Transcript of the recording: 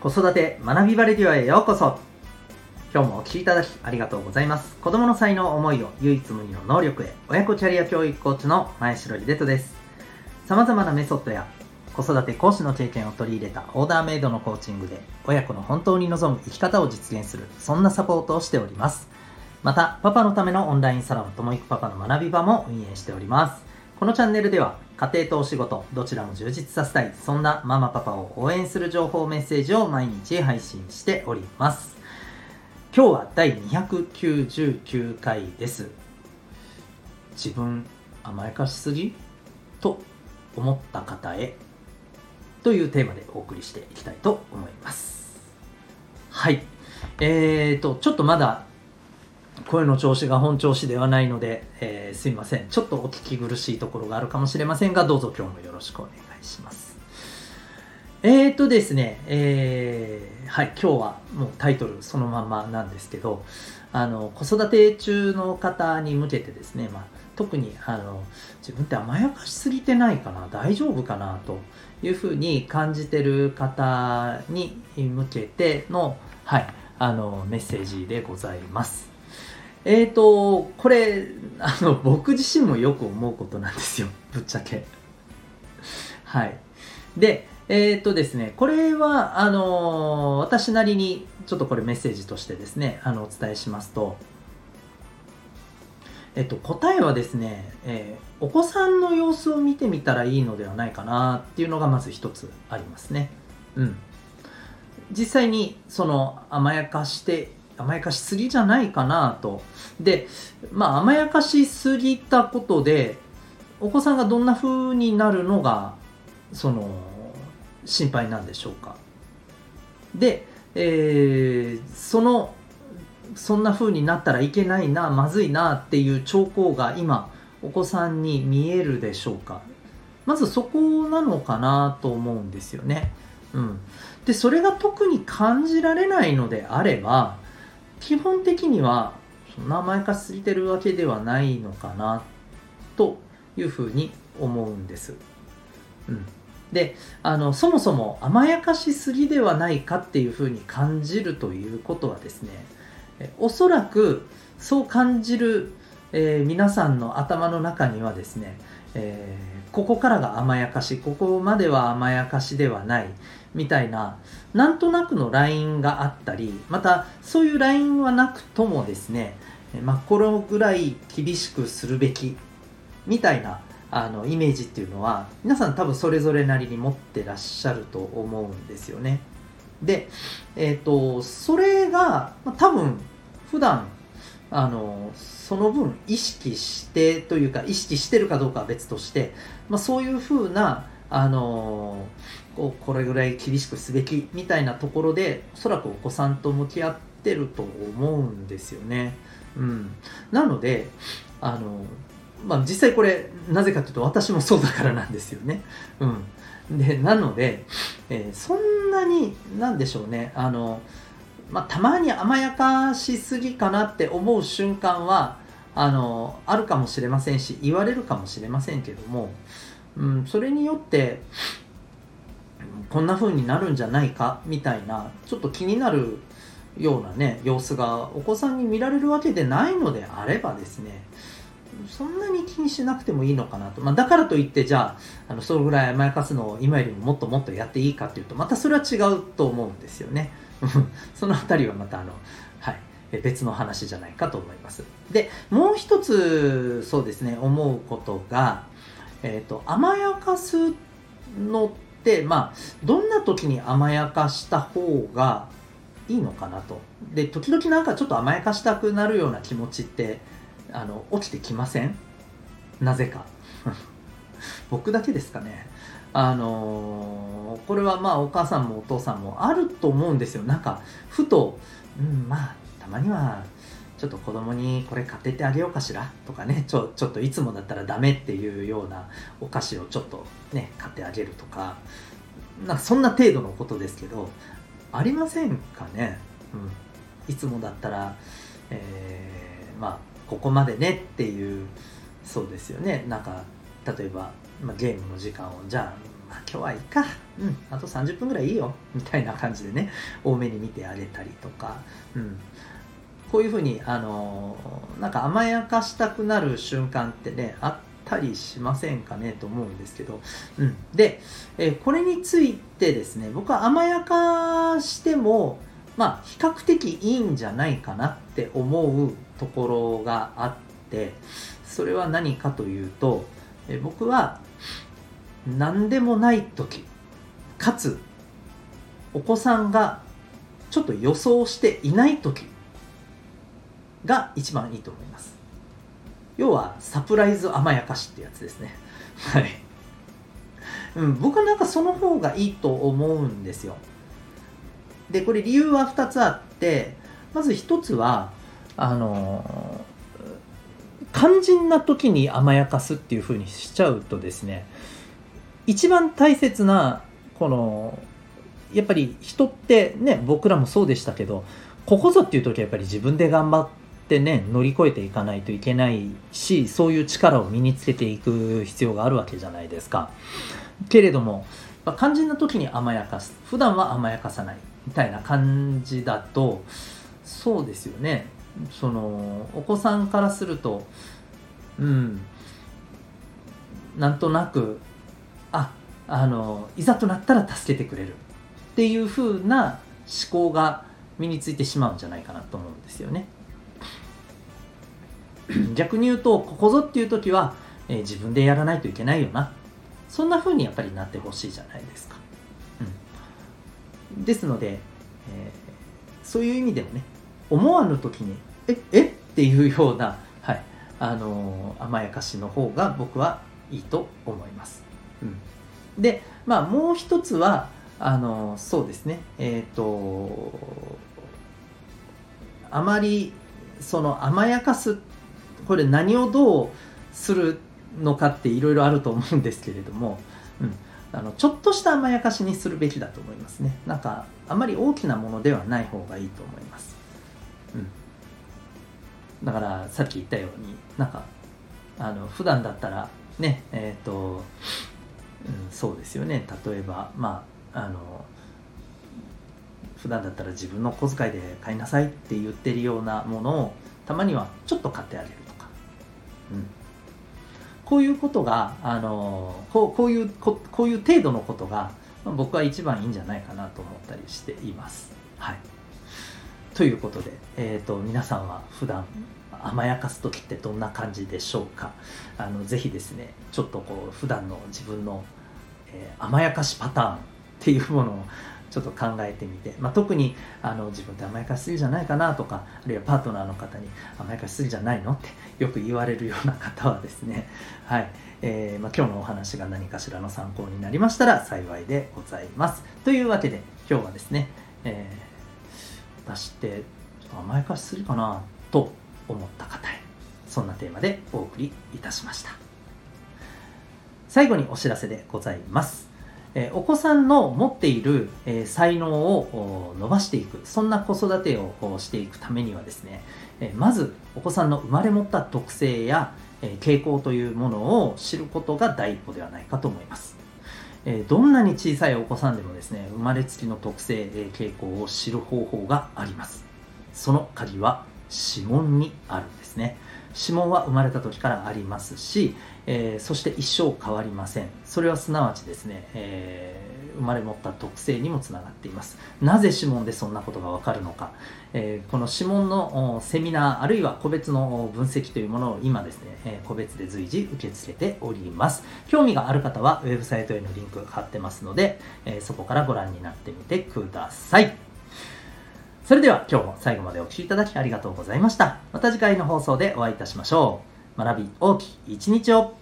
子育て学びバレディオへようこそ。今日もお聴きいただきありがとうございます。子供の才能思いを唯一無二の能力へ。親子キャリア教育コーチの前城秀人です。様々なメソッドや子育て講師の経験を取り入れたオーダーメイドのコーチングで親子の本当に望む生き方を実現するそんなサポートをしております。またパパのためのオンラインサロンともいくパパの学び場も運営しております。このチャンネルでは家庭とお仕事どちらも充実させたいそんなママパパを応援する情報メッセージを毎日配信しております。今日は第299回です。自分甘やかしすぎと思った方へというテーマでお送りしていきたいと思います。はい。えーとちょっとまだ声の調子が本調子ではないので、えー、すいません。ちょっとお聞き苦しいところがあるかもしれませんが、どうぞ今日もよろしくお願いします。えーとですね、えー、はい、今日はもうタイトルそのままなんですけど、あの、子育て中の方に向けてですね、まあ、特にあの自分って甘やかしすぎてないかな大丈夫かなというふうに感じてる方に向けての,、はい、あのメッセージでございます。えっ、ー、と、これ、あの、僕自身もよく思うことなんですよ。ぶっちゃけ。はい。で、えっ、ー、とですね、これは、あの私なりに、ちょっとこれメッセージとしてですね、あの、お伝えしますと、えっと、答えはですね、えー、お子さんの様子を見てみたらいいのではないかなっていうのがまず一つありますね。うん。実際に、その、甘やかして甘やかしすぎじゃないかなと。で、まあ甘やかしすぎたことで、お子さんがどんな風になるのが、その、心配なんでしょうか。で、えー、その、そんな風になったらいけないな、まずいなっていう兆候が今、お子さんに見えるでしょうか。まずそこなのかなと思うんですよね。うん。で、それが特に感じられないのであれば、基本的にはそんな甘やかしすぎてるわけではないのかなというふうに思うんです。うん、であのそもそも甘やかしすぎではないかっていうふうに感じるということはですねおそらくそう感じる、えー、皆さんの頭の中にはですね、えー、ここからが甘やかしここまでは甘やかしではないみたいななんとなくのラインがあったりまたそういうラインはなくともですね、まあ、このぐらい厳しくするべきみたいなあのイメージっていうのは皆さん多分それぞれなりに持ってらっしゃると思うんですよね。で、えっ、ー、とそれが、ま、多分普段あのその分意識してというか意識してるかどうかは別として、まあ、そういうふうなあのこうこれぐらい厳しくすべきみたいなところでおそらくお子さんと向き合ってると思うんですよね。うん、なのであの、まあ、実際これなぜかというと私もそうだからなんですよね。うん、でなので、えー、そんなになんでしょうねあの、まあ、たまに甘やかしすぎかなって思う瞬間はあのあるかもしれませんし言われるかもしれませんけどもうん、それによってこんな風になるんじゃないかみたいなちょっと気になるようなね様子がお子さんに見られるわけでないのであればですねそんなに気にしなくてもいいのかなと、まあ、だからといってじゃああのそれぐらい甘やかすのを今よりももっともっとやっていいかっていうとまたそれは違うと思うんですよね。その辺りはまたあの別の話じゃないかと思います。でもう一つそうですね思うことがえーと、甘やかすのってまあどんな時に甘やかした方がいいのかなと。で時々なんかちょっと甘やかしたくなるような気持ちってあの起きてきません？なぜか。僕だけですかね。あのー、これはまあお母さんもお父さんもあると思うんですよ。なんかふと、うん、まあまにはちょっと子供にこれ買ってってあげようかしら？とかねちょちょっといつもだったらダメっていうようなお菓子をちょっとね買ってあげるとか。なんかそんな程度のことですけどありませんかね、うん、いつもだったら、えー、まあここまでねっていうそうですよね。なんか例えば、まあ、ゲームの時間をじゃあまあ、今日はいいか。うん。あと30分ぐらいいいよ。みたいな感じでね多めに見てあげたりとか、うん、こういうふうにあのなんか甘やかしたくなる瞬間ってねあったりしませんかね？と思うんですけど、うん、で、えこれについてですね僕は甘やかしてもまあ比較的いいんじゃないかなって思うところがあってそれは何かというと、え僕は何でもない時かつお子さんがちょっと予想していない時が一番いいと思います。要はサプライズ甘やかしってやつですね。はい、うん、僕はなんかその方がいいと思うんですよ。でこれ理由は2つあってまず1つはあの肝心な時に甘やかすっていう風にしちゃうとですね一番大切なこのやっぱり人ってね僕らもそうでしたけどここぞっていう時はやっぱり自分で頑張ってね乗り越えていかないといけないしそういう力を身につけていく必要があるわけじゃないですか。けれども肝心な時に甘やかす。普段は甘やかさないみたいな感じだとそうですよね。そのお子さんからするとうんなんとなくああのいざとなったら助けてくれる。っていう風な思考が身についてしまうんじゃないかなと思うんですよね。逆に言うとここぞっていう時は、えー、自分でやらないといけないよな。そんな風にやっぱりなってほしいじゃないですか。うん、ですので、えー、そういう意味でもね思わぬ時にええ？っていうような、はい。あのー、甘やかしの方が僕はいいと思います。うん。で、まあ、もう一つは、あの、そうですね、えっ、と、あまり、その甘やかすっ、これ何をどうするのかっていろいろあると思うんですけれども、うん、あのちょっとした甘やかしにするべきだと思いますね。なんか、あまり大きなものではない方がいいと思います。うん。だから、さっき言ったように、なんか、あの、普段だったら、ね、えっ、ー、と、うん、そうですよね例えばまああの普段だったら自分の小遣いで買いなさいって言ってるようなものをたまにはちょっと買ってあげる、こういうことがあのこうこういうここういう程度のことが僕は一番いいんじゃないかなと思ったりしています。はい、ということで、えーと、皆さんは普段甘やかす時ってどんな感じでしょうか？あのぜひですねちょっとこう普段の自分の、えー、甘やかしパターンっていうものをちょっと考えてみて、まあ、特にあの自分って甘やかしすぎじゃないかなとかあるいはパートナーの方に甘やかしすぎじゃないのってよく言われるような方はですね。はい、えー、まあ、今日のお話が何かしらの参考になりましたら幸いでございます。というわけで今日はですね、えー、私って甘やかしすぎかなと思った方へそんなテーマでお送りいたしました。最後にお知らせでございます。えお子さんの持っている、え才能を伸ばしていくそんな子育てをしていくためにはですね、えまずお子さんの生まれ持った特性や、え傾向というものを知ることが第一歩ではないかと思います、えどんなに小さいお子さんでもですね生まれつきの特性、傾向を知る方法があります。その鍵は指紋にあるんですね。指紋は生まれた時からありますし、えー、そして一生変わりません。それはすなわちですね、えー、生まれ持った特性にもつながっています。なぜ指紋でそんなことがわかるのか、えー、この指紋のセミナーあるいは個別の分析というものを今ですね、え個別で随時受け付けております。興味がある方はウェブサイトへのリンク貼ってますので、えそこからご覧になってみてください。それでは今日も最後までお聴きいただきありがとうございました。また次回の放送でお会いいたしましょう。学び大きい一日を